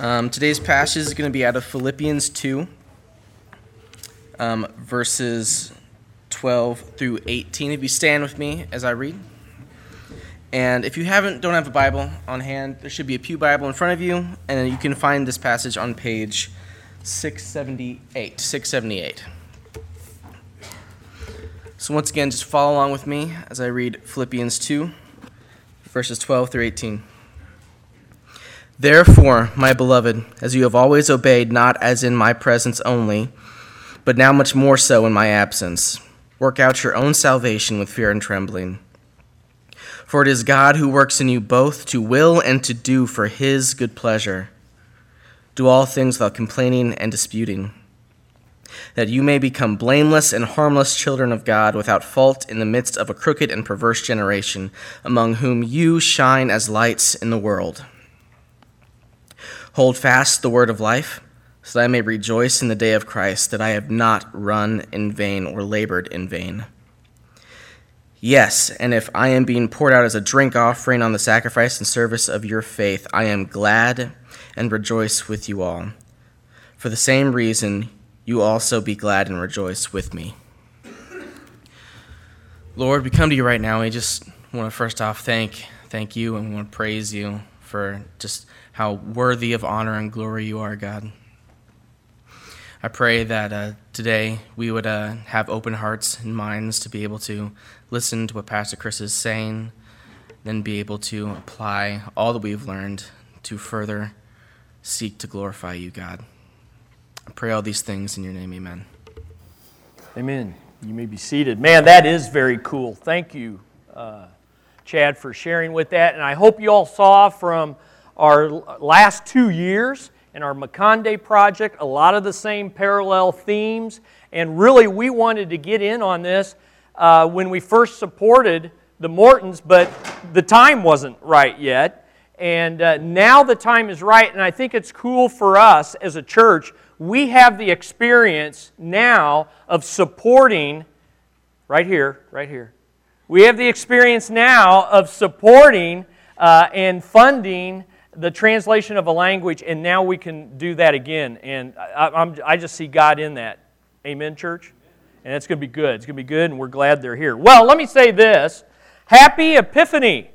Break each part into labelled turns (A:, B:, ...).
A: Um, today's passage is going to be out of Philippians 2, um, verses 12 through 18. If you stand with me as I read. And if you haven't, don't have a Bible on hand, there should be a Pew Bible in front of you, and you can find this passage on page 678. 678. So, once again, just follow along with me as I read Philippians 2, verses 12 through 18. Therefore, my beloved, as you have always obeyed, not as in my presence only, but now much more so in my absence, work out your own salvation with fear and trembling. For it is God who works in you both to will and to do for his good pleasure. Do all things without complaining and disputing, that you may become blameless and harmless children of God, without fault in the midst of a crooked and perverse generation, among whom you shine as lights in the world Hold fast the word of life, so that I may rejoice in the day of Christ, that I have not run in vain or labored in vain. Yes, and if I am being poured out as a drink offering on the sacrifice and service of your faith, I am glad and rejoice with you all. For the same reason, you also be glad and rejoice with me. Lord, we come to you right now. We just want to first off thank thank you and we want to praise you for just how worthy of honor and glory you are, God. I pray that uh, today we would uh, have open hearts and minds to be able to listen to what Pastor Chris is saying, then be able to apply all that we've learned to further seek to glorify you, God. I pray all these things in your name, amen.
B: Amen. You may be seated. Man, that is very cool. Thank you, uh, Chad, for sharing with that. And I hope you all saw from our last two years in our Makande project, a lot of the same parallel themes. And really, we wanted to get in on this uh, when we first supported the Mortons, but the time wasn't right yet. And uh, now the time is right, and I think it's cool for us as a church. We have the experience now of supporting, right here, right here. We have the experience now of supporting uh, and funding the translation of a language, and now we can do that again. And I, I, just see God in that. Amen, church? And it's going to be good. It's going to be good, and we're glad they're here. Well, let me say this Happy Epiphany.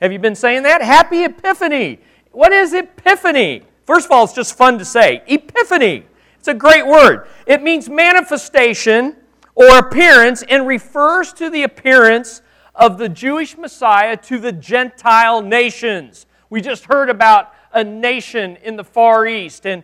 B: Have you been saying that? Happy Epiphany. What is Epiphany? First of all, it's just fun to say. Epiphany. It's a great word. It means manifestation or appearance and refers to the appearance of the Jewish Messiah to the Gentile nations. We just heard about a nation in the Far East and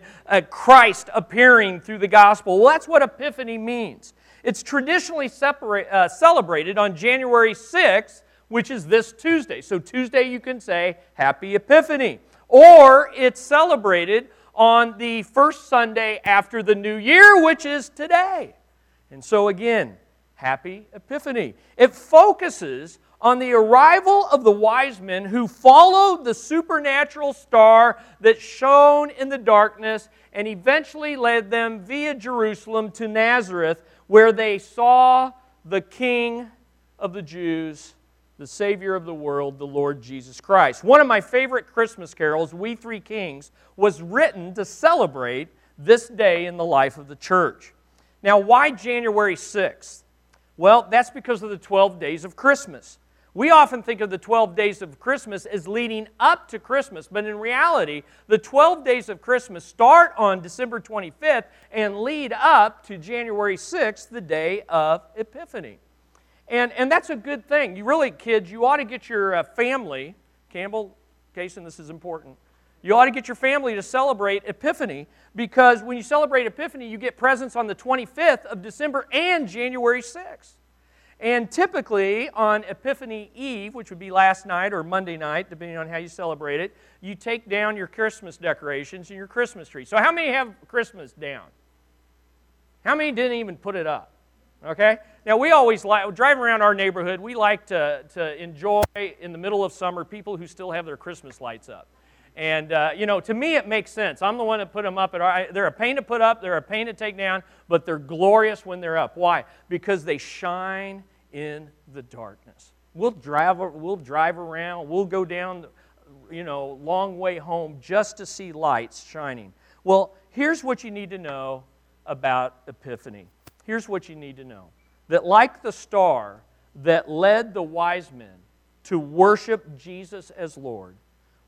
B: Christ appearing through the gospel. Well, that's what Epiphany means. It's traditionally separate, uh, celebrated on January 6th, which is this Tuesday. So, Tuesday you can say Happy Epiphany. Or it's celebrated on the first Sunday after the new year, which is today. And so, again, Happy Epiphany. It focuses on the arrival of the wise men who followed the supernatural star that shone in the darkness and eventually led them via Jerusalem to Nazareth, where they saw the King of the Jews, the Savior of the world, the Lord Jesus Christ. One of my favorite Christmas carols, We Three Kings, was written to celebrate this day in the life of the church. Now, why January 6th? Well, that's because of the 12 days of Christmas. We often think of the 12 days of Christmas as leading up to Christmas, but in reality, the 12 days of Christmas start on December 25th and lead up to January 6th, the day of Epiphany. And, and that's a good thing. You really, kids, you ought to get your uh, family, Campbell, Kason, this is important. You ought to get your family to celebrate Epiphany because when you celebrate Epiphany, you get presents on the 25th of December and January 6th. And typically on Epiphany Eve, which would be last night or Monday night, depending on how you celebrate it, you take down your Christmas decorations and your Christmas tree. So, how many have Christmas down? How many didn't even put it up? Okay? Now, we always like, driving around our neighborhood, we like to, to enjoy in the middle of summer people who still have their Christmas lights up. And, uh, you know, to me, it makes sense. I'm the one that put them up. At, they're a pain to put up, they're a pain to take down, but they're glorious when they're up. Why? Because they shine in the darkness. We'll drive, we'll drive around, we'll go down you know, long way home just to see lights shining. Well, here's what you need to know about Epiphany. Here's what you need to know that, like the star that led the wise men to worship Jesus as Lord,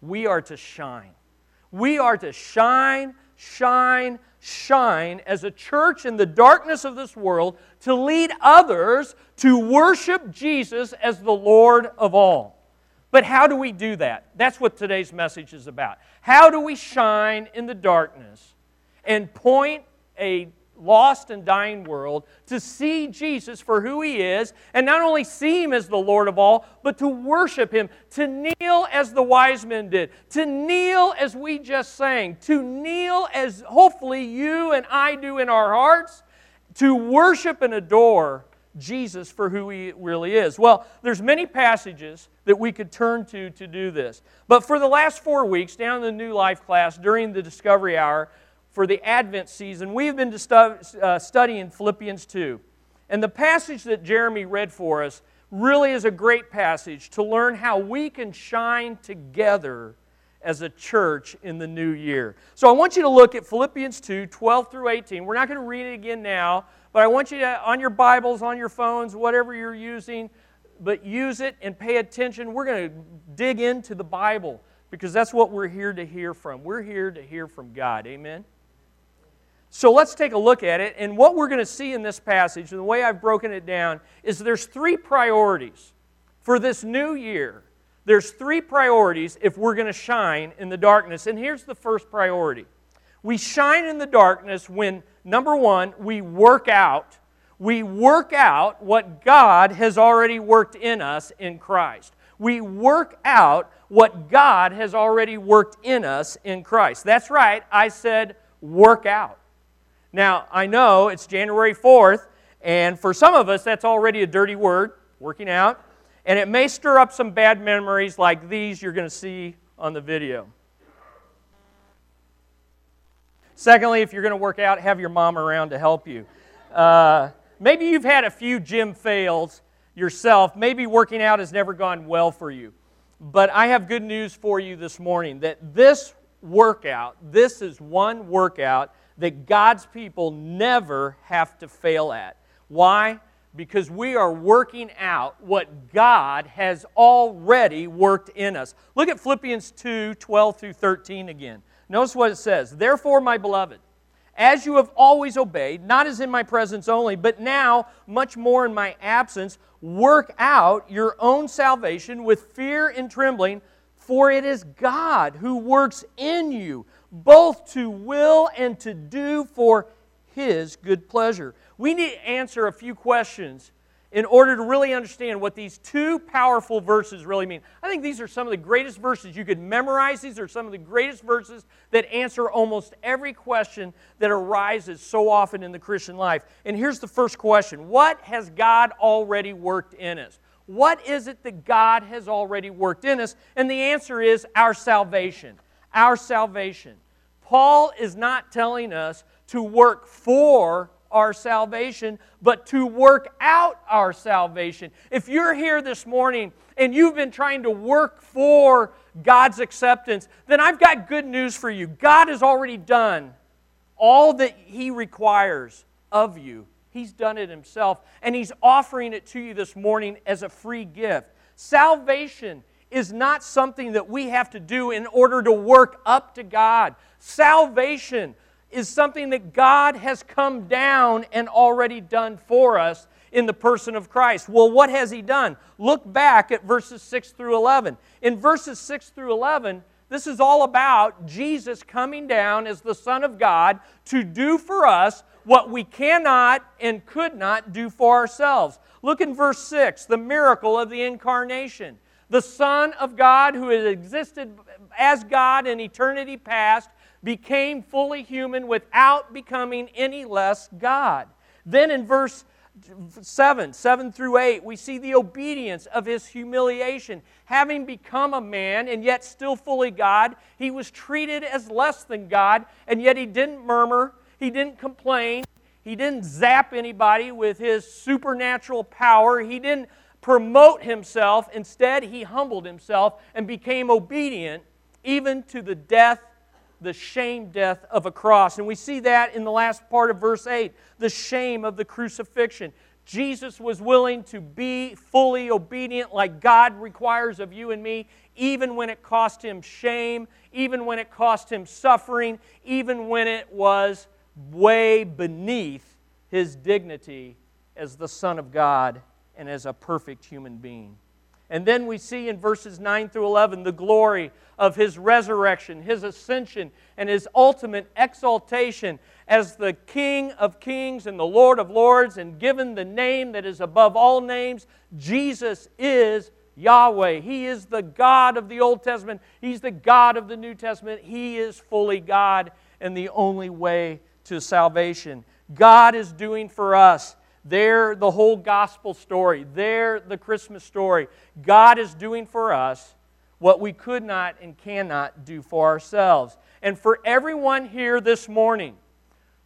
B: we are to shine. We are to shine, shine, shine as a church in the darkness of this world to lead others to worship Jesus as the Lord of all. But how do we do that? That's what today's message is about. How do we shine in the darkness and point a lost and dying world to see Jesus for who he is, and not only see him as the Lord of all, but to worship him, to kneel as the wise men did, to kneel as we just sang, to kneel as hopefully you and I do in our hearts, to worship and adore Jesus for who he really is. Well, there's many passages that we could turn to to do this. But for the last 4 weeks down in the New Life class during the discovery hour, for the Advent season, we've been uh, studying Philippians 2. And the passage that Jeremy read for us really is a great passage to learn how we can shine together as a church in the new year. So I want you to look at Philippians 2 12 through 18. We're not going to read it again now, but I want you to, on your Bibles, on your phones, whatever you're using, but use it and pay attention. We're going to dig into the Bible because that's what we're here to hear from. We're here to hear from God. Amen? So let's take a look at it. And what we're going to see in this passage, and the way I've broken it down, is there's three priorities for this new year. There's three priorities if we're going to shine in the darkness. And here's the first priority we shine in the darkness when, number one, we work out. We work out what God has already worked in us in Christ. We work out what God has already worked in us in Christ. That's right, I said work out. Now, I know it's January 4th, and for some of us, that's already a dirty word, working out, and it may stir up some bad memories like these you're going to see on the video. Secondly, if you're going to work out, have your mom around to help you. Uh, maybe you've had a few gym fails yourself. Maybe working out has never gone well for you. But I have good news for you this morning that this workout, this is one workout that God's people never have to fail at. Why? Because we are working out what God has already worked in us. Look at Philippians 2 12 through 13 again. Notice what it says. Therefore, my beloved, as you have always obeyed, not as in my presence only, but now much more in my absence, work out your own salvation with fear and trembling, for it is God who works in you both to will and to do for His good pleasure. We need to answer a few questions in order to really understand what these two powerful verses really mean. I think these are some of the greatest verses you could memorize. These are some of the greatest verses that answer almost every question that arises so often in the Christian life. And here's the first question What has God already worked in us? What is it that God has already worked in us? And the answer is our salvation our salvation. Paul is not telling us to work for our salvation, but to work out our salvation. If you're here this morning and you've been trying to work for God's acceptance, then I've got good news for you. God has already done all that He requires of you. He's done it Himself, and He's offering it to you this morning as a free gift. Salvation is not something that we have to do in order to work up to God. Salvation is something that God has come down and already done for us in the person of Christ. Well, what has He done? Look back at verses 6 through 11. In verses 6 through 11, this is all about Jesus coming down as the Son of God to do for us what we cannot and could not do for ourselves. Look in verse 6, the miracle of the incarnation the Son of God, who had existed as God in eternity past, became fully human without becoming any less God. Then in verse 7, 7 through 8, we see the obedience of his humiliation. Having become a man and yet still fully God, he was treated as less than God, and yet he didn't murmur, he didn't complain, he didn't zap anybody with his supernatural power, he didn't promote himself. Instead, he humbled himself and became obedient even to the death, the shame death of a cross. And we see that in the last part of verse 8 the shame of the crucifixion. Jesus was willing to be fully obedient like God requires of you and me, even when it cost him shame, even when it cost him suffering, even when it was way beneath his dignity as the Son of God and as a perfect human being. And then we see in verses 9 through 11 the glory of his resurrection, his ascension, and his ultimate exaltation as the King of kings and the Lord of lords, and given the name that is above all names. Jesus is Yahweh. He is the God of the Old Testament, He's the God of the New Testament. He is fully God and the only way to salvation. God is doing for us there, the whole gospel story. There, the Christmas story. God is doing for us what we could not and cannot do for ourselves. And for everyone here this morning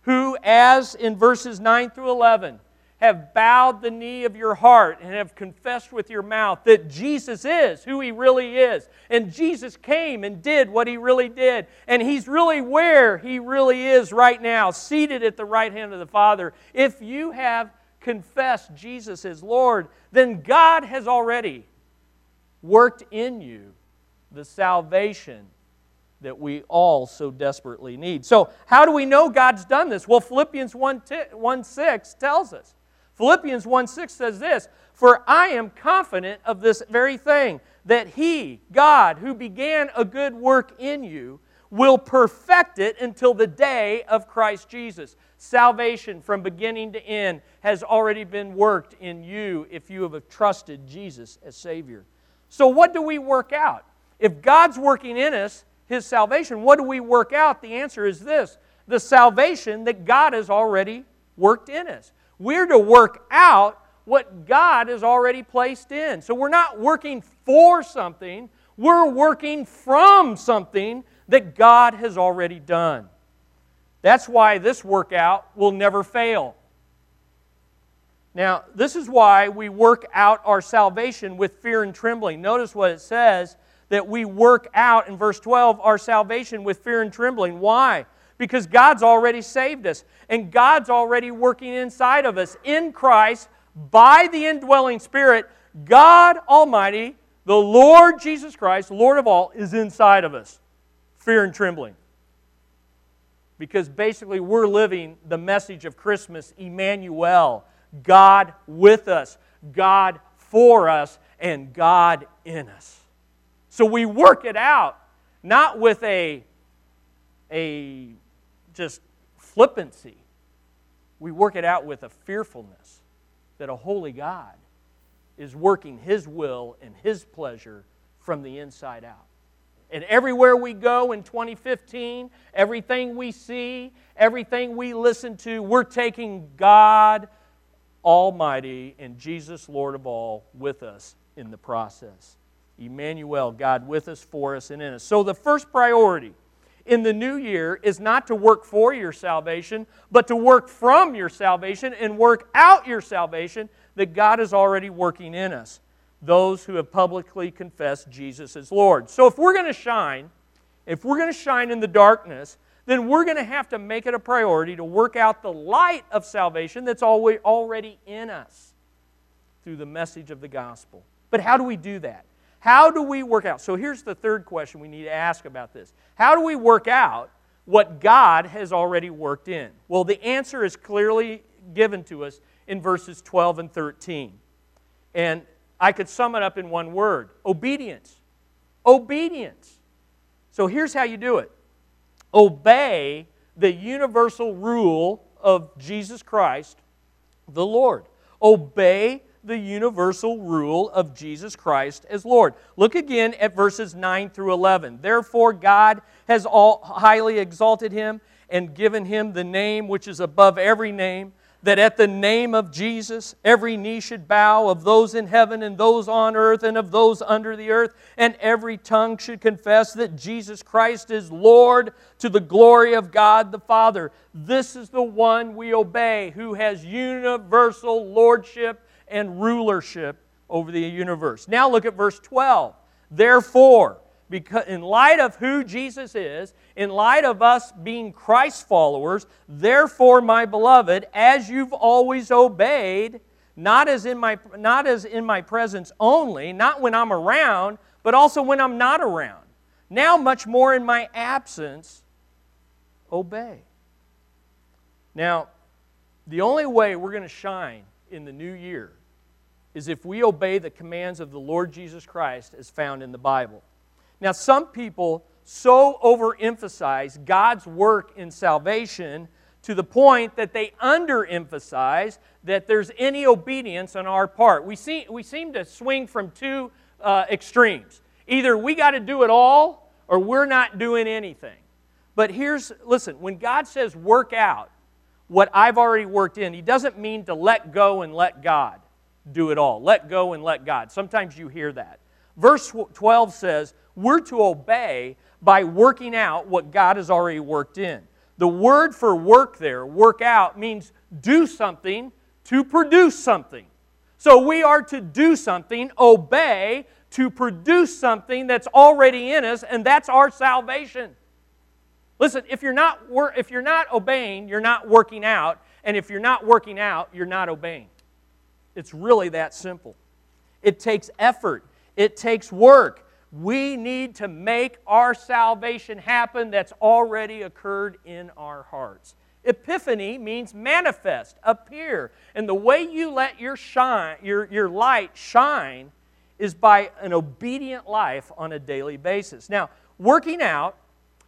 B: who, as in verses 9 through 11, have bowed the knee of your heart and have confessed with your mouth that Jesus is who He really is. And Jesus came and did what He really did. And He's really where He really is right now, seated at the right hand of the Father. If you have confess Jesus as Lord, then God has already worked in you the salvation that we all so desperately need. So, how do we know God's done this? Well, Philippians 1, t- 1 6 tells us. Philippians 1 6 says this For I am confident of this very thing, that He, God, who began a good work in you, will perfect it until the day of Christ Jesus. Salvation from beginning to end has already been worked in you if you have trusted Jesus as Savior. So, what do we work out? If God's working in us, His salvation, what do we work out? The answer is this the salvation that God has already worked in us. We're to work out what God has already placed in. So, we're not working for something, we're working from something that God has already done. That's why this workout will never fail. Now, this is why we work out our salvation with fear and trembling. Notice what it says that we work out in verse 12 our salvation with fear and trembling. Why? Because God's already saved us, and God's already working inside of us in Christ by the indwelling Spirit. God Almighty, the Lord Jesus Christ, Lord of all, is inside of us fear and trembling. Because basically, we're living the message of Christmas Emmanuel, God with us, God for us, and God in us. So we work it out, not with a, a just flippancy. We work it out with a fearfulness that a holy God is working His will and His pleasure from the inside out. And everywhere we go in 2015, everything we see, everything we listen to, we're taking God Almighty and Jesus, Lord of all, with us in the process. Emmanuel, God with us, for us, and in us. So the first priority in the new year is not to work for your salvation, but to work from your salvation and work out your salvation that God is already working in us those who have publicly confessed Jesus as Lord. So if we're going to shine, if we're going to shine in the darkness, then we're going to have to make it a priority to work out the light of salvation that's already in us through the message of the gospel. But how do we do that? How do we work out? So here's the third question we need to ask about this How do we work out what God has already worked in? Well, the answer is clearly given to us in verses 12 and 13. And I could sum it up in one word obedience. Obedience. So here's how you do it obey the universal rule of Jesus Christ, the Lord. Obey the universal rule of Jesus Christ as Lord. Look again at verses 9 through 11. Therefore, God has all highly exalted him and given him the name which is above every name that at the name of Jesus, every knee should bow of those in heaven and those on earth and of those under the earth, and every tongue should confess that Jesus Christ is Lord to the glory of God the Father. This is the one we obey who has universal lordship and rulership over the universe. Now look at verse 12. Therefore, because in light of who Jesus is, in light of us being Christ followers, therefore, my beloved, as you've always obeyed, not as in my not as in my presence only, not when I'm around, but also when I'm not around. Now much more in my absence, obey. Now, the only way we're going to shine in the new year is if we obey the commands of the Lord Jesus Christ as found in the Bible. Now, some people so overemphasize God's work in salvation to the point that they underemphasize that there's any obedience on our part. We, see, we seem to swing from two uh, extremes. Either we got to do it all or we're not doing anything. But here's, listen, when God says work out what I've already worked in, He doesn't mean to let go and let God do it all. Let go and let God. Sometimes you hear that. Verse 12 says, we're to obey by working out what God has already worked in. The word for work there, work out, means do something to produce something. So we are to do something, obey, to produce something that's already in us, and that's our salvation. Listen, if you're not, if you're not obeying, you're not working out, and if you're not working out, you're not obeying. It's really that simple. It takes effort, it takes work. We need to make our salvation happen that's already occurred in our hearts. Epiphany means manifest, appear. And the way you let your shine, your, your light shine is by an obedient life on a daily basis. Now, working out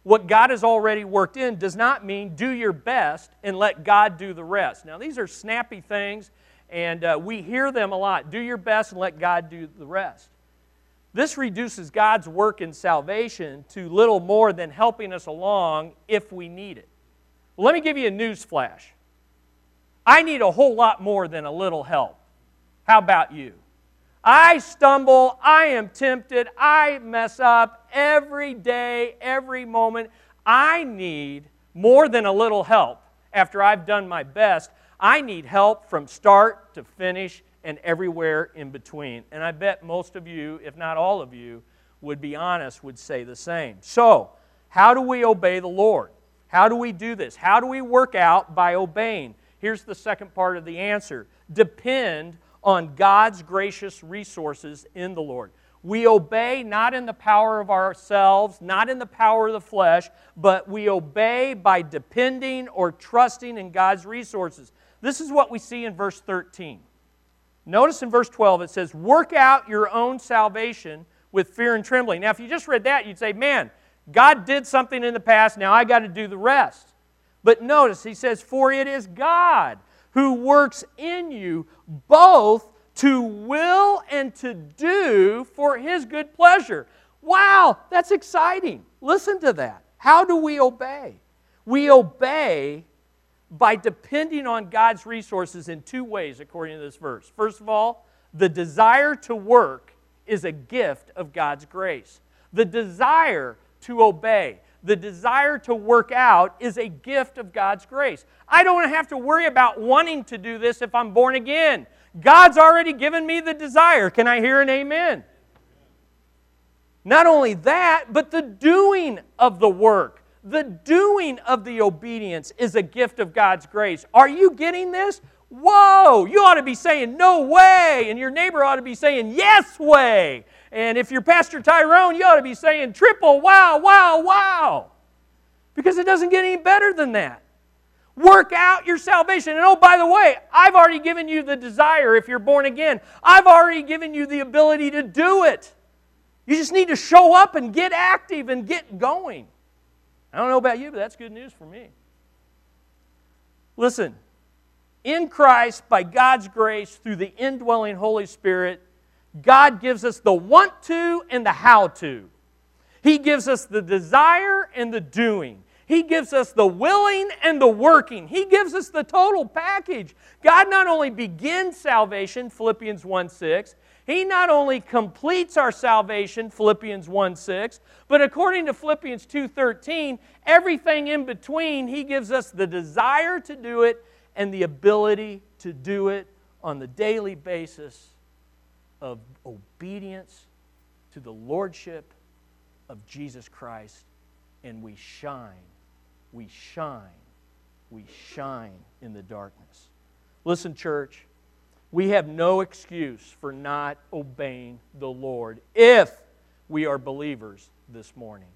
B: what God has already worked in does not mean do your best and let God do the rest. Now, these are snappy things, and uh, we hear them a lot. Do your best and let God do the rest. This reduces God's work in salvation to little more than helping us along if we need it. Well, let me give you a news flash. I need a whole lot more than a little help. How about you? I stumble, I am tempted, I mess up every day, every moment. I need more than a little help after I've done my best. I need help from start to finish and everywhere in between. And I bet most of you, if not all of you, would be honest, would say the same. So, how do we obey the Lord? How do we do this? How do we work out by obeying? Here's the second part of the answer depend on God's gracious resources in the Lord. We obey not in the power of ourselves, not in the power of the flesh, but we obey by depending or trusting in God's resources. This is what we see in verse 13. Notice in verse 12 it says, Work out your own salvation with fear and trembling. Now, if you just read that, you'd say, Man, God did something in the past, now I got to do the rest. But notice, he says, For it is God who works in you both to will and to do for his good pleasure. Wow, that's exciting. Listen to that. How do we obey? We obey by depending on God's resources in two ways, according to this verse. First of all, the desire to work is a gift of God's grace. The desire to obey, the desire to work out is a gift of God's grace. I don't have to worry about wanting to do this if I'm born again. God's already given me the desire. Can I hear an amen? Not only that, but the doing of the work the doing of the obedience is a gift of God's grace. Are you getting this? Whoa, you ought to be saying no way, and your neighbor ought to be saying yes way. And if you're Pastor Tyrone, you ought to be saying triple wow, wow, wow. Because it doesn't get any better than that. Work out your salvation. And oh, by the way, I've already given you the desire if you're born again. I've already given you the ability to do it. You just need to show up and get active and get going. I don't know about you, but that's good news for me. Listen, in Christ, by God's grace, through the indwelling Holy Spirit, God gives us the want to and the how to. He gives us the desire and the doing. He gives us the willing and the working. He gives us the total package. God not only begins salvation, Philippians 1 6, he not only completes our salvation, Philippians 1 6, but according to Philippians 2 13, everything in between, He gives us the desire to do it and the ability to do it on the daily basis of obedience to the Lordship of Jesus Christ and we shine. We shine. We shine in the darkness. Listen, church, we have no excuse for not obeying the Lord if we are believers this morning.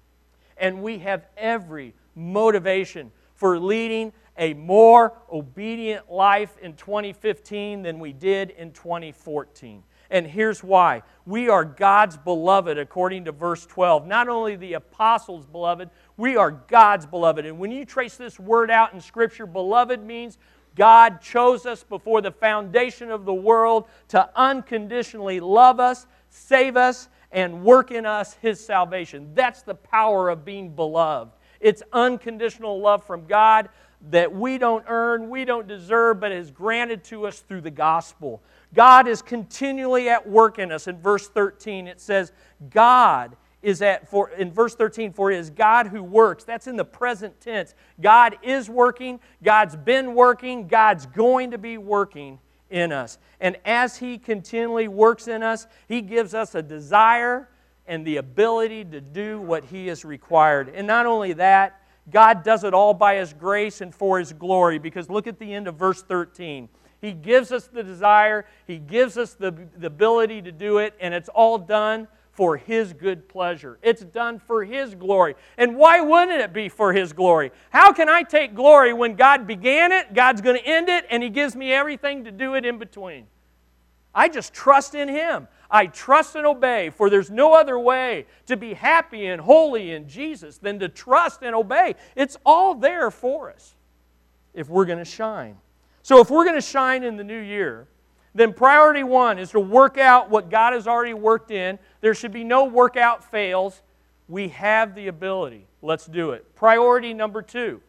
B: And we have every motivation for leading a more obedient life in 2015 than we did in 2014. And here's why. We are God's beloved, according to verse 12. Not only the apostles' beloved, we are God's beloved. And when you trace this word out in Scripture, beloved means God chose us before the foundation of the world to unconditionally love us, save us, and work in us His salvation. That's the power of being beloved. It's unconditional love from God that we don't earn, we don't deserve, but is granted to us through the gospel. God is continually at work in us. In verse 13, it says, God is at, for, in verse 13, for it is God who works. That's in the present tense. God is working, God's been working, God's going to be working in us. And as He continually works in us, He gives us a desire and the ability to do what He is required. And not only that, God does it all by His grace and for His glory. Because look at the end of verse 13. He gives us the desire, He gives us the, the ability to do it, and it's all done for His good pleasure. It's done for His glory. And why wouldn't it be for His glory? How can I take glory when God began it, God's going to end it, and He gives me everything to do it in between? I just trust in Him. I trust and obey, for there's no other way to be happy and holy in Jesus than to trust and obey. It's all there for us if we're going to shine. So, if we're going to shine in the new year, then priority one is to work out what God has already worked in. There should be no workout fails. We have the ability. Let's do it. Priority number two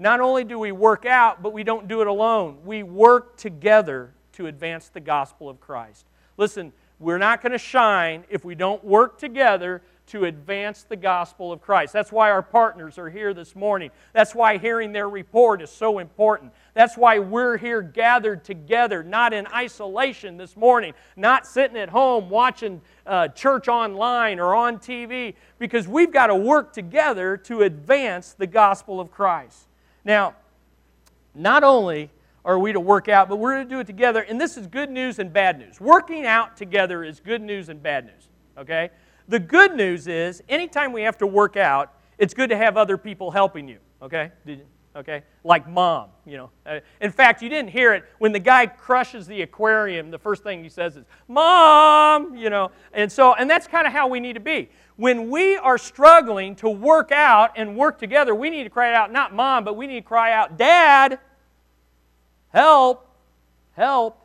B: not only do we work out, but we don't do it alone. We work together to advance the gospel of Christ. Listen, we're not going to shine if we don't work together to advance the gospel of Christ. That's why our partners are here this morning. That's why hearing their report is so important. That's why we're here gathered together, not in isolation this morning, not sitting at home watching uh, church online or on TV, because we've got to work together to advance the gospel of Christ. Now, not only are we to work out, but we're to do it together, and this is good news and bad news. Working out together is good news and bad news, okay? The good news is, anytime we have to work out, it's good to have other people helping you, okay? Okay? Like mom, you know. Uh, in fact, you didn't hear it. When the guy crushes the aquarium, the first thing he says is, Mom, you know. And so, and that's kind of how we need to be. When we are struggling to work out and work together, we need to cry out, not mom, but we need to cry out, Dad, help, help.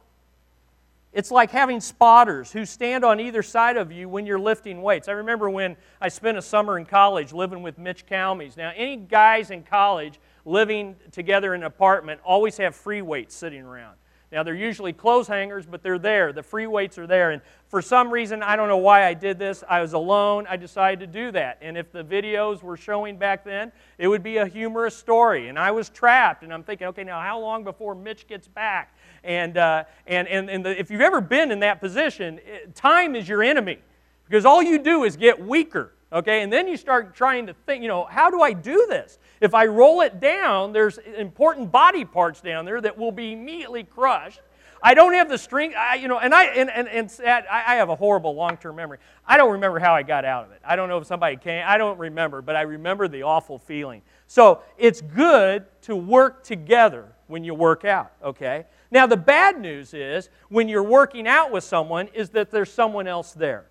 B: It's like having spotters who stand on either side of you when you're lifting weights. I remember when I spent a summer in college living with Mitch Calmes. Now, any guys in college living together in an apartment always have free weights sitting around. Now, they're usually clothes hangers, but they're there. The free weights are there. And for some reason, I don't know why I did this. I was alone. I decided to do that. And if the videos were showing back then, it would be a humorous story. And I was trapped. And I'm thinking, okay, now how long before Mitch gets back? And, uh, and, and, and the, if you've ever been in that position, time is your enemy because all you do is get weaker. Okay, and then you start trying to think, you know, how do I do this? If I roll it down, there's important body parts down there that will be immediately crushed. I don't have the strength, I, you know, and I and, and, and I have a horrible long-term memory. I don't remember how I got out of it. I don't know if somebody came. I don't remember, but I remember the awful feeling. So it's good to work together when you work out. Okay. Now, the bad news is when you're working out with someone, is that there's someone else there.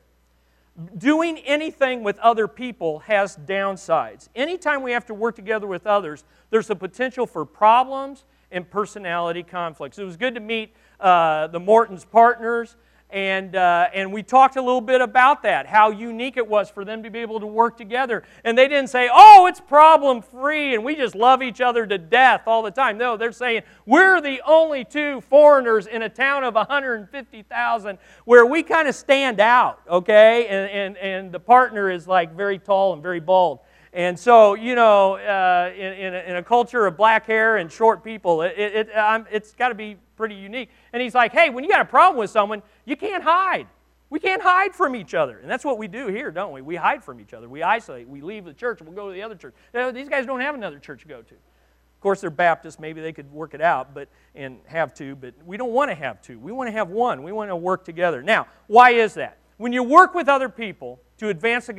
B: Doing anything with other people has downsides. Anytime we have to work together with others, there's a potential for problems and personality conflicts. It was good to meet uh, the Morton's partners and, uh, and we talked a little bit about that, how unique it was for them to be able to work together. And they didn't say, oh, it's problem free and we just love each other to death all the time. No, they're saying, we're the only two foreigners in a town of 150,000 where we kind of stand out, okay? And, and, and the partner is like very tall and very bald. And so, you know, uh, in, in, a, in, a, culture of black hair and short people, it, it, it, it's got to be pretty unique. And he's like, hey, when you got a problem with someone, you can't hide. We can't hide from each other. And that's what we do here, don't we? We hide from each other. We isolate. We leave the church we'll go to the other church. these guys don't have another church to go to. Of course, they're Baptists. Maybe they could work it out but, and have two, but we don't want to have two. We want to have one. We want to work together. Now, why is that? When you work with other people to advance the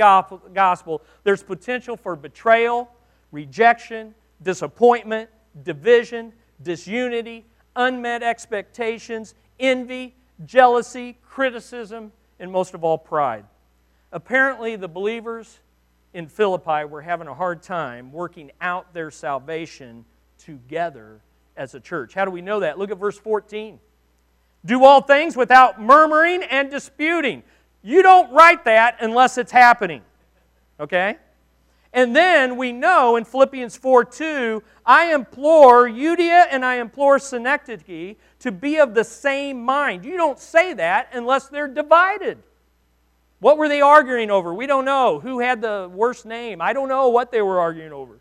B: gospel, there's potential for betrayal, rejection, disappointment, division, disunity, unmet expectations, envy, jealousy, criticism, and most of all, pride. Apparently, the believers in Philippi were having a hard time working out their salvation together as a church. How do we know that? Look at verse 14. Do all things without murmuring and disputing. You don't write that unless it's happening. Okay? And then we know in Philippians 4 2, I implore Euodia and I implore Syntyche to be of the same mind. You don't say that unless they're divided. What were they arguing over? We don't know. Who had the worst name? I don't know what they were arguing over.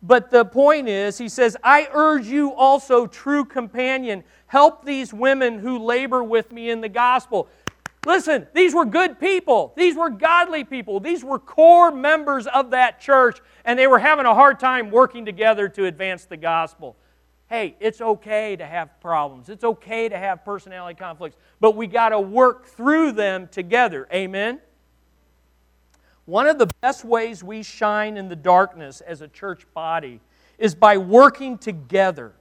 B: But the point is, he says, I urge you also, true companion, help these women who labor with me in the gospel. Listen, these were good people. These were godly people. These were core members of that church, and they were having a hard time working together to advance the gospel. Hey, it's okay to have problems. It's okay to have personality conflicts, but we got to work through them together. Amen? One of the best ways we shine in the darkness as a church body is by working together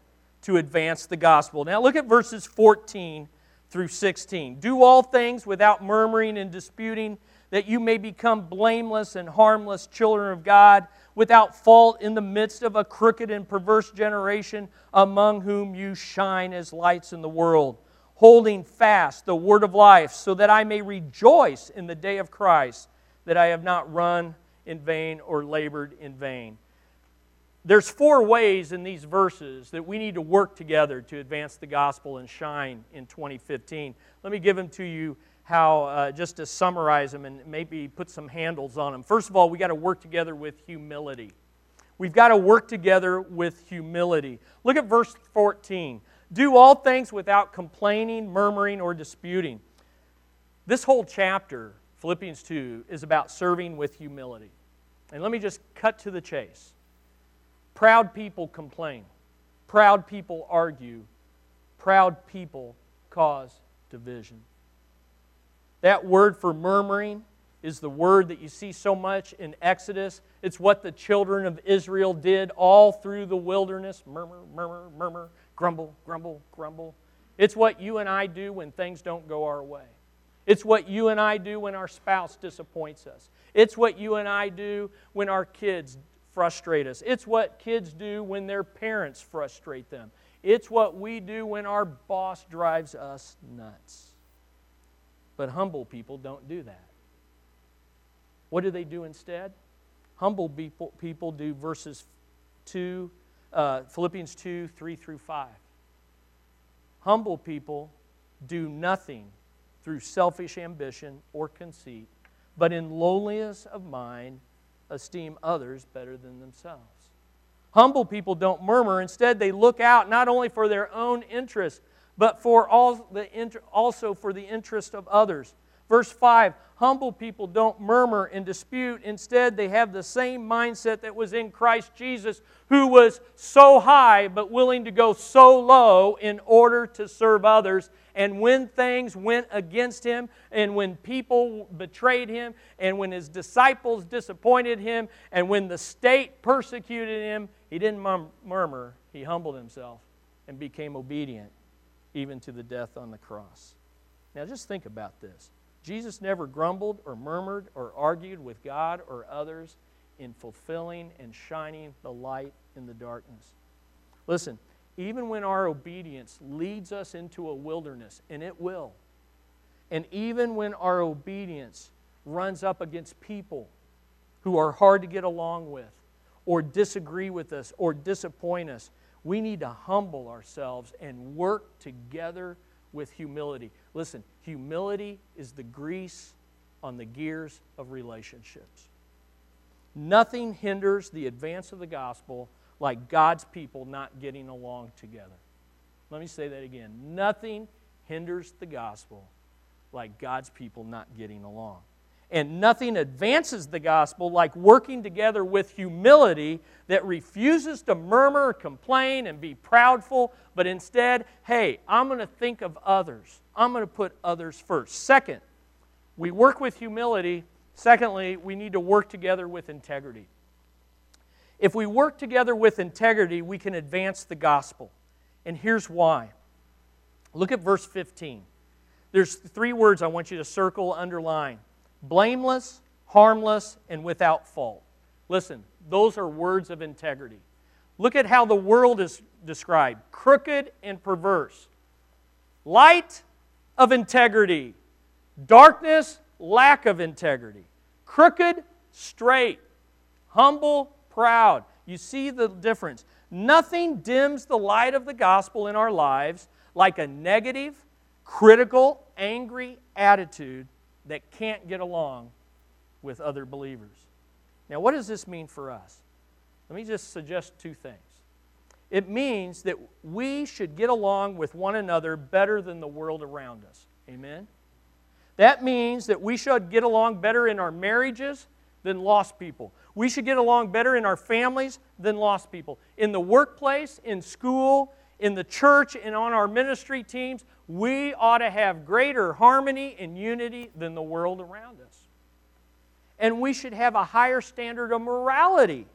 B: to advance the gospel. Now, look at verses 14 through 16. Do all things without murmuring and disputing, that you may become blameless and harmless children of God, without fault in the midst of a crooked and perverse generation, among whom you shine as lights in the world, holding fast the word of life, so that I may rejoice in the day of Christ, that I have not run in vain or labored in vain there's four ways in these verses that we need to work together to advance the gospel and shine in 2015. Let me give them to you how uh, just to summarize them and maybe put some handles on them. First of all, we got to work together with humility. We've got to work together with humility. Look at verse 14. Do all things without complaining, murmuring, or disputing. This whole chapter, Philippians 2, is about serving with humility. And let me just cut to the chase. Proud people complain. Proud people argue. Proud people cause division. That word for murmuring is the word that you see so much in Exodus. It's what the children of Israel did all through the wilderness murmur, murmur, murmur, grumble, grumble, grumble. It's what you and I do when things don't go our way. It's what you and I do when our spouse disappoints us. It's what you and I do when our kids frustrate us. It's what kids do when their parents frustrate them. It's what we do when our boss drives us nuts. But humble people don't do that. What do they do instead? Humble people, people do verses 2, uh, Philippians 2, 3 through 5. Humble people do nothing through selfish ambition or conceit, but in lowliness of mind esteem others better than themselves. Humble people don't murmur. Instead, they look out not only for their own interest, but for all the, also for the interest of others. Verse 5 Humble people don't murmur and dispute. Instead, they have the same mindset that was in Christ Jesus, who was so high but willing to go so low in order to serve others. And when things went against him, and when people betrayed him, and when his disciples disappointed him, and when the state persecuted him, he didn't murmur. He humbled himself and became obedient, even to the death on the cross. Now, just think about this. Jesus never grumbled or murmured or argued with God or others in fulfilling and shining the light in the darkness. Listen, even when our obedience leads us into a wilderness, and it will, and even when our obedience runs up against people who are hard to get along with, or disagree with us, or disappoint us, we need to humble ourselves and work together with humility. Listen, humility is the grease on the gears of relationships. Nothing hinders the advance of the gospel like God's people not getting along together. Let me say that again. Nothing hinders the gospel like God's people not getting along. And nothing advances the gospel like working together with humility that refuses to murmur, complain, and be proudful, but instead, hey, I'm going to think of others. I'm going to put others first. Second, we work with humility. Secondly, we need to work together with integrity. If we work together with integrity, we can advance the gospel. And here's why. Look at verse 15. There's three words I want you to circle, underline blameless, harmless, and without fault. Listen, those are words of integrity. Look at how the world is described crooked and perverse. Light of integrity, darkness, lack of integrity. Crooked, straight. Humble, proud. You see the difference. Nothing dims the light of the gospel in our lives like a negative, critical, angry attitude that can't get along with other believers. Now, what does this mean for us? Let me just suggest two things. It means that we should get along with one another better than the world around us. Amen? That means that we should get along better in our marriages than lost people. We should get along better in our families than lost people. In the workplace, in school, in the church, and on our ministry teams, we ought to have greater harmony and unity than the world around us. And we should have a higher standard of morality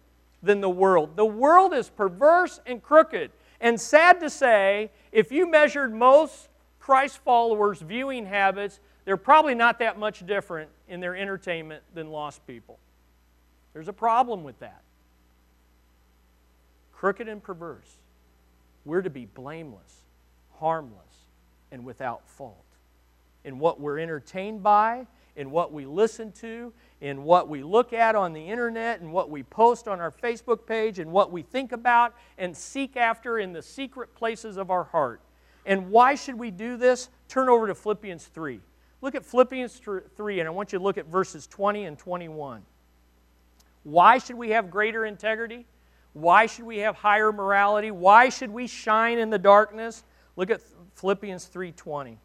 B: than the world. The world is perverse and crooked. And sad to say, if you measured most Christ followers' viewing habits, they're probably not that much different in their entertainment than lost people. There's a problem with that. Crooked and perverse. We're to be blameless, harmless, and without fault in what we're entertained by, in what we listen to, in what we look at on the internet, and what we post on our Facebook page, and what we think about and seek after in the secret places of our heart. And why should we do this? Turn over to Philippians 3. Look at Philippians 3, and I want you to look at verses 20 and 21. Why should we have greater integrity? Why should we have higher morality? Why should we shine in the darkness? Look at Philippians 3:20.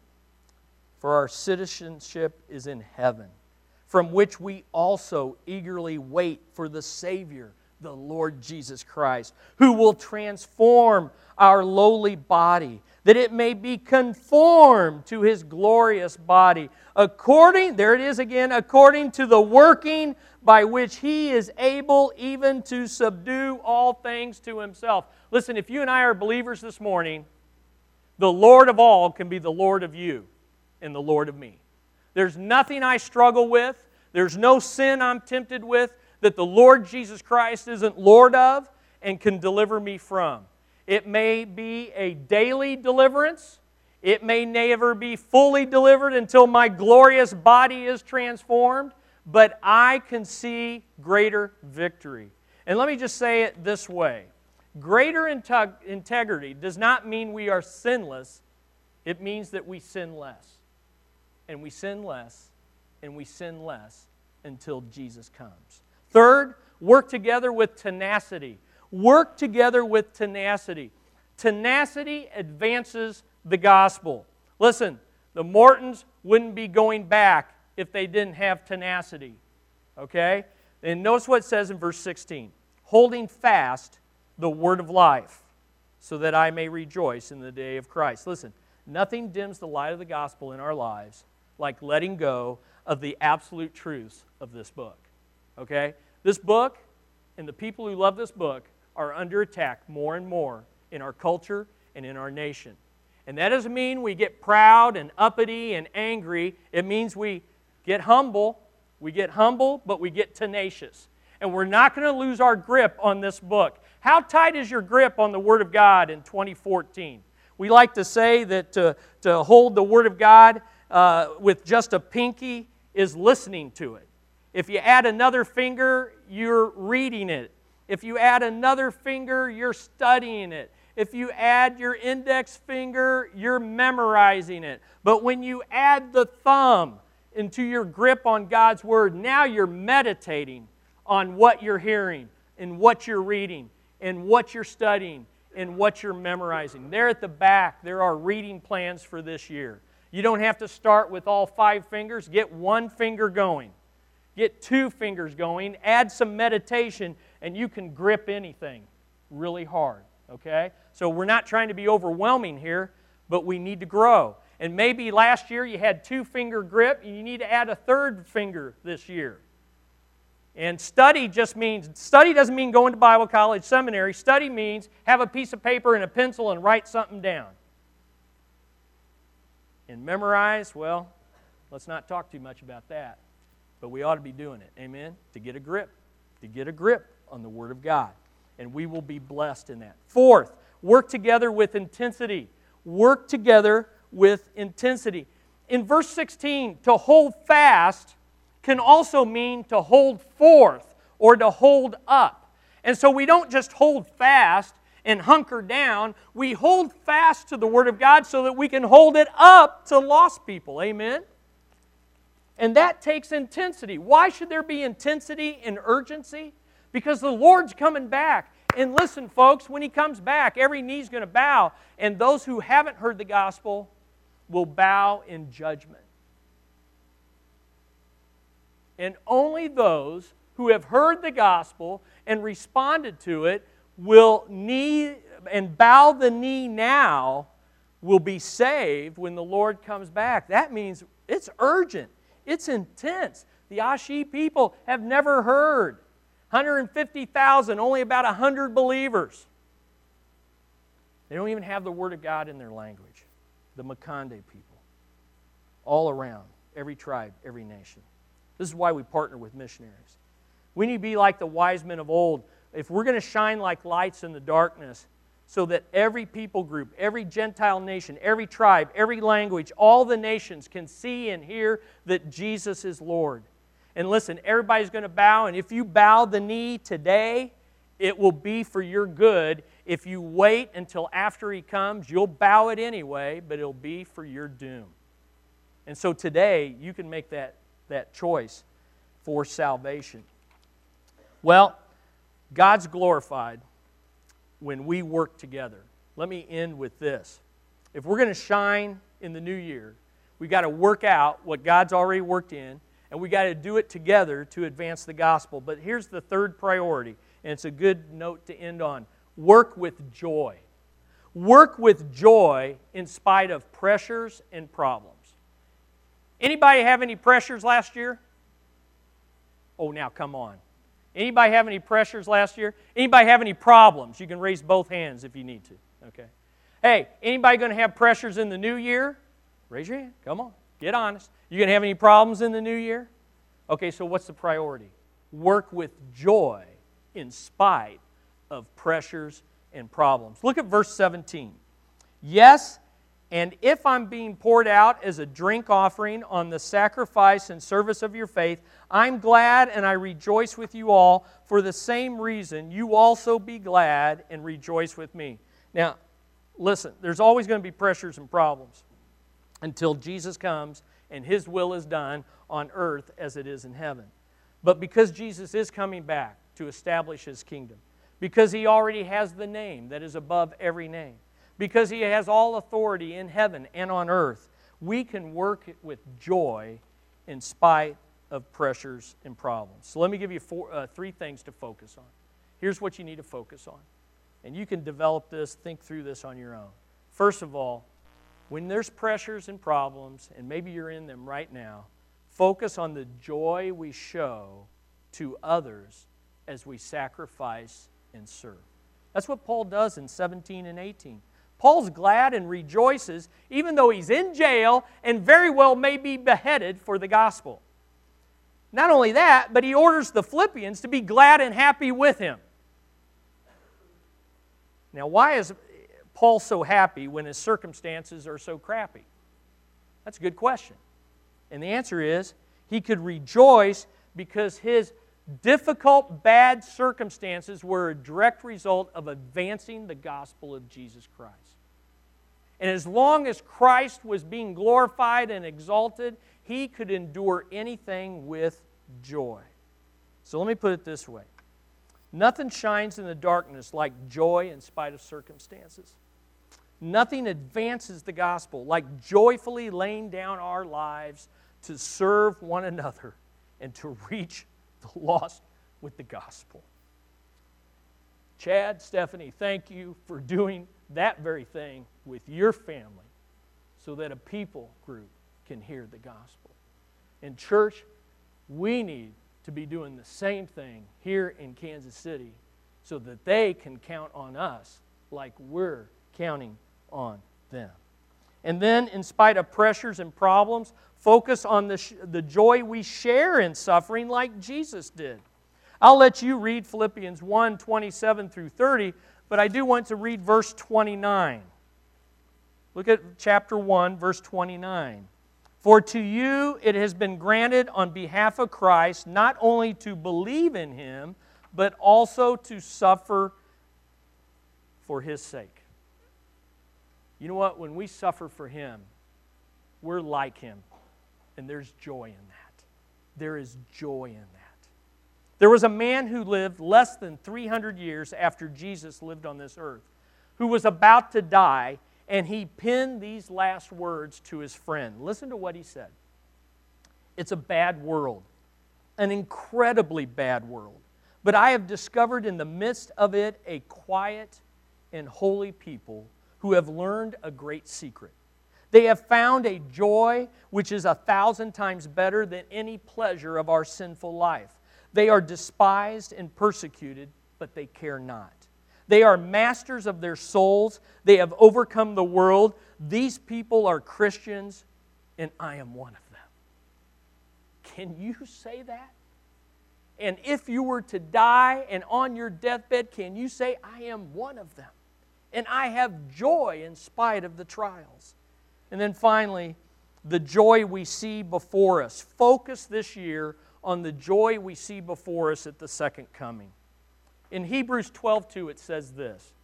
B: For our citizenship is in heaven, from which we also eagerly wait for the Savior, the Lord Jesus Christ, who will transform our lowly body that it may be conformed to his glorious body according there it is again according to the working by which he is able even to subdue all things to himself. Listen, if you and I are believers this morning, the Lord of all can be the Lord of you and the Lord of me. There's nothing I struggle with, there's no sin I'm tempted with that the Lord Jesus Christ isn't Lord of and can deliver me from. It may be a daily deliverance. It may never be fully delivered until my glorious body is transformed but I can see greater victory. And let me just say it this way greater integ- integrity does not mean we are sinless, it means that we sin less. And we sin less, and we sin less until Jesus comes. Third, work together with tenacity. Work together with tenacity. Tenacity advances the gospel. Listen, the Mortons wouldn't be going back if they didn't have tenacity. Okay? And notice what it says in verse 16 holding fast the word of life, so that I may rejoice in the day of Christ. Listen, nothing dims the light of the gospel in our lives like letting go of the absolute truths of this book. Okay? This book and the people who love this book are under attack more and more in our culture and in our nation. And that doesn't mean we get proud and uppity and angry. It means we get humble. We get humble, but we get tenacious. And we're not going to lose our grip on this book. How tight is your grip on the Word of God in 2014? We like to say that to, to hold the Word of God uh, with just a pinky is listening to it. If you add another finger, you're reading it. If you add another finger, you're studying it. If you add your index finger, you're memorizing it. But when you add the thumb, into your grip on God's Word, now you're meditating on what you're hearing and what you're reading and what you're studying and what you're memorizing. There at the back, there are reading plans for this year. You don't have to start with all five fingers. Get one finger going. Get two fingers going. Add some meditation, and you can grip anything really hard. Okay? So we're not trying to be overwhelming here, but we need to grow. And maybe last year you had two finger grip, and you need to add a third finger this year. And study just means, study doesn't mean going to Bible college, seminary. Study means have a piece of paper and a pencil and write something down. And memorize, well, let's not talk too much about that. But we ought to be doing it, amen? To get a grip, to get a grip on the Word of God. And we will be blessed in that. Fourth, work together with intensity. Work together with intensity. In verse 16, to hold fast can also mean to hold forth or to hold up. And so we don't just hold fast and hunker down, we hold fast to the Word of God so that we can hold it up to lost people. Amen? And that takes intensity. Why should there be intensity and urgency? Because the Lord's coming back. And listen, folks, when He comes back, every knee's going to bow, and those who haven't heard the gospel will bow in judgment. And only those who have heard the gospel and responded to it will knee and bow the knee now will be saved when the Lord comes back. That means it's urgent, it's intense. The Ashi people have never heard. 150,000, only about 100 believers. They don't even have the Word of God in their language. The Makande people, all around, every tribe, every nation. This is why we partner with missionaries. We need to be like the wise men of old. If we're going to shine like lights in the darkness, so that every people group, every Gentile nation, every tribe, every language, all the nations can see and hear that Jesus is Lord. And listen, everybody's going to bow, and if you bow the knee today, it will be for your good. If you wait until after He comes, you'll bow it anyway, but it'll be for your doom. And so today, you can make that that choice for salvation. Well, God's glorified when we work together. Let me end with this. If we're going to shine in the new year, we've got to work out what God's already worked in, and we've got to do it together to advance the gospel. But here's the third priority, and it's a good note to end on work with joy. Work with joy in spite of pressures and problems. Anybody have any pressures last year? Oh, now come on. Anybody have any pressures last year? Anybody have any problems? You can raise both hands if you need to. Okay. Hey, anybody going to have pressures in the new year? Raise your hand. Come on. Get honest. You going to have any problems in the new year? Okay, so what's the priority? Work with joy in spite of pressures and problems. Look at verse 17. Yes, and if I'm being poured out as a drink offering on the sacrifice and service of your faith, I'm glad and I rejoice with you all. For the same reason, you also be glad and rejoice with me. Now, listen, there's always going to be pressures and problems until Jesus comes and his will is done on earth as it is in heaven. But because Jesus is coming back to establish his kingdom, because he already has the name that is above every name, because He has all authority in heaven and on earth, we can work with joy in spite of pressures and problems. So let me give you four, uh, three things to focus on. Here's what you need to focus on. And you can develop this, think through this on your own. First of all, when there's pressures and problems, and maybe you're in them right now, focus on the joy we show to others as we sacrifice and serve. That's what Paul does in 17 and 18. Paul's glad and rejoices, even though he's in jail and very well may be beheaded for the gospel. Not only that, but he orders the Philippians to be glad and happy with him. Now, why is Paul so happy when his circumstances are so crappy? That's a good question. And the answer is he could rejoice because his difficult, bad circumstances were a direct result of advancing the gospel of Jesus Christ. And as long as Christ was being glorified and exalted, he could endure anything with joy. So let me put it this way Nothing shines in the darkness like joy in spite of circumstances. Nothing advances the gospel like joyfully laying down our lives to serve one another and to reach the lost with the gospel. Chad, Stephanie, thank you for doing that very thing with your family so that a people group can hear the gospel. In church, we need to be doing the same thing here in Kansas City so that they can count on us like we're counting on them. And then, in spite of pressures and problems, focus on the, sh- the joy we share in suffering like Jesus did. I'll let you read Philippians 1 27 through 30, but I do want to read verse 29. Look at chapter 1, verse 29. For to you it has been granted on behalf of Christ not only to believe in him, but also to suffer for his sake. You know what? When we suffer for Him, we're like Him. And there's joy in that. There is joy in that. There was a man who lived less than 300 years after Jesus lived on this earth who was about to die, and he penned these last words to his friend. Listen to what he said It's a bad world, an incredibly bad world. But I have discovered in the midst of it a quiet and holy people who have learned a great secret. They have found a joy which is a thousand times better than any pleasure of our sinful life. They are despised and persecuted, but they care not. They are masters of their souls. They have overcome the world. These people are Christians, and I am one of them. Can you say that? And if you were to die and on your deathbed, can you say, I am one of them? And I have joy in spite of the trials. And then finally, the joy we see before us. Focus this year on the joy we see before us at the second coming. In Hebrews 12:2 it says this,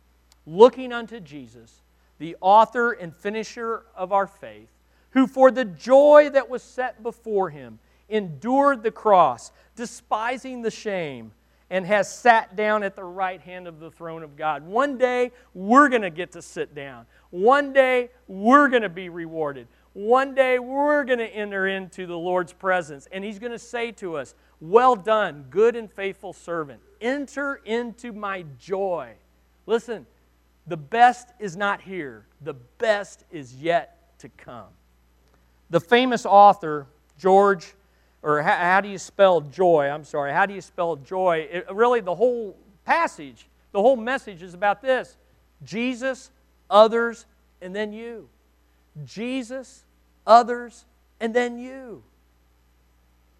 B: looking unto Jesus, the author and finisher of our faith, who for the joy that was set before him endured the cross, despising the shame, and has sat down at the right hand of the throne of God. One day, we're going to get to sit down. One day, we're going to be rewarded. One day, we're going to enter into the Lord's presence, and He's going to say to us, Well done, good and faithful servant. Enter into my joy. Listen, the best is not here, the best is yet to come. The famous author, George or how, how, do you spell joy? I'm sorry, how do you spell joy? It, really, the whole passage, the whole message is about this Jesus, others, and then you. Jesus, others, and then you.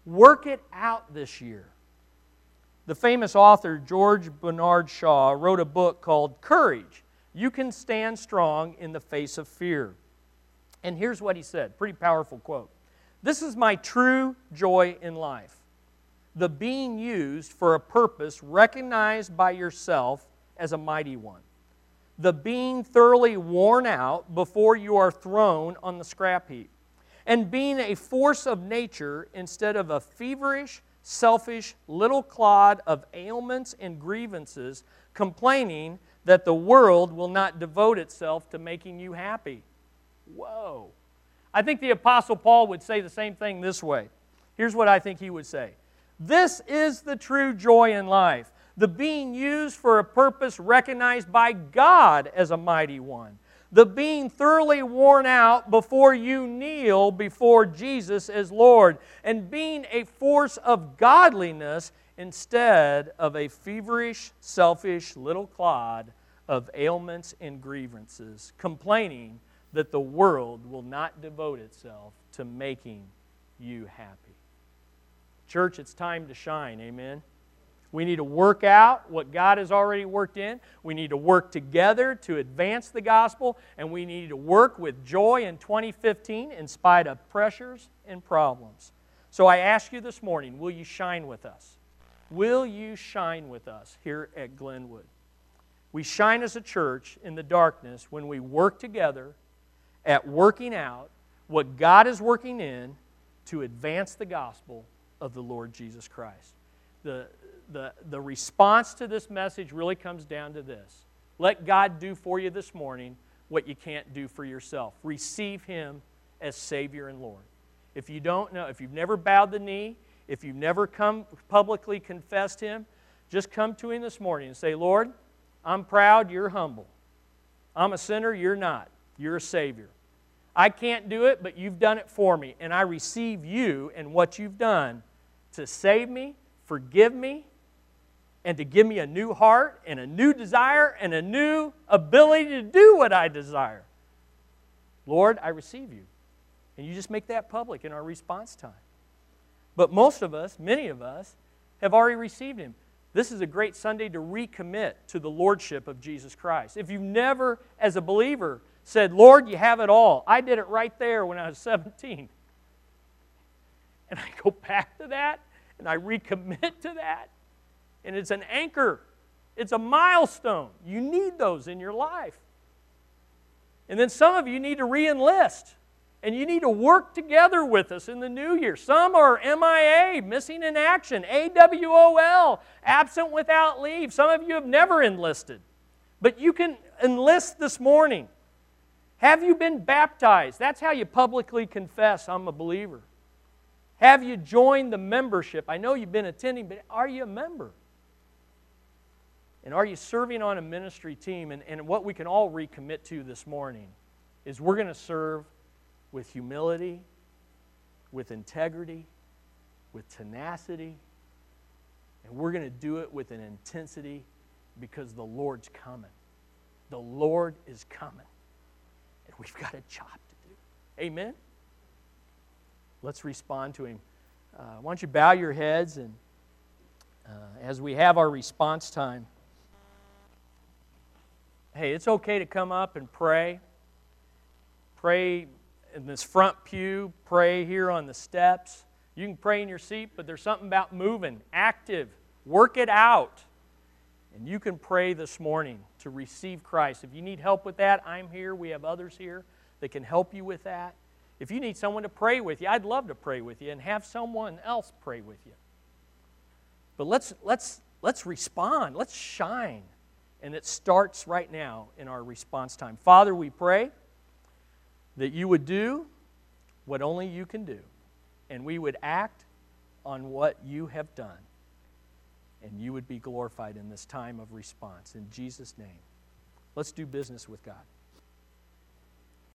B: Work it out this year. The famous author George Bernard Shaw wrote a book called Courage. You can stand strong in the face of fear. And here's what he said pretty powerful quote. This is my true joy in life the being used for a purpose recognized by yourself as a mighty one, the being thoroughly worn out before you are thrown on the scrap heap, and being a force of nature instead of a feverish, selfish little clod of ailments and grievances complaining that the world will not devote itself to making you happy. Whoa. I think the Apostle Paul would say the same thing this way. Here's what I think he would say This is the true joy in life, the being used for a purpose recognized by God as a mighty one, the being thoroughly worn out before you kneel before Jesus as Lord, and being a force of godliness instead of a feverish, selfish little clod of ailments and grievances, complaining that the world will not devote itself to making you happy. Church, it's time to shine. Amen. We need to work out what God has already worked in. We need to work together to advance the gospel, and we need to work with joy in 2015 in spite of pressures and problems. So I ask you this morning will you shine with us? Will you shine with us here at Glenwood? We shine as a church in the darkness when we work together at working out what God is working in to advance the gospel of the Lord Jesus Christ. The, the, the response to this message really comes down to this let God do for you this morning what you can't do for yourself. Receive Him as Savior and Lord. If you don't know, if you've never bowed the knee, if you've never come publicly confessed Him, just come to Him this morning and say, Lord, I'm proud, you're humble. I'm a sinner, you're not. You're a Savior. I can't do it, but you've done it for me, and I receive you and what you've done to save me, forgive me, and to give me a new heart and a new desire and a new ability to do what I desire. Lord, I receive you. And you just make that public in our response time. But most of us, many of us, have already received Him. This is a great Sunday to recommit to the Lordship of Jesus Christ. If you've never, as a believer, said, Lord, you have it all, I did it right there when I was 17. And I go back to that and I recommit to that. And it's an anchor, it's a milestone. You need those in your life. And then some of you need to re enlist. And you need to work together with us in the new year. Some are MIA, missing in action, AWOL, absent without leave. Some of you have never enlisted. But you can enlist this morning. Have you been baptized? That's how you publicly confess, I'm a believer. Have you joined the membership? I know you've been attending, but are you a member? And are you serving on a ministry team? And, and what we can all recommit to this morning is we're going to serve with humility, with integrity, with tenacity, and we're going to do it with an intensity because the Lord's coming. The Lord is coming. We've got a job to do. Amen? Let's respond to him. Uh, why don't you bow your heads and uh, as we have our response time, hey, it's okay to come up and pray. Pray in this front pew, pray here on the steps. You can pray in your seat, but there's something about moving, active, work it out. And you can pray this morning to receive Christ. If you need help with that, I'm here. We have others here that can help you with that. If you need someone to pray with you, I'd love to pray with you and have someone else pray with you. But let's, let's, let's respond, let's shine. And it starts right now in our response time. Father, we pray that you would do what only you can do, and we would act on what you have done, and you would be glorified in this time of response. In Jesus' name, let's do business with God.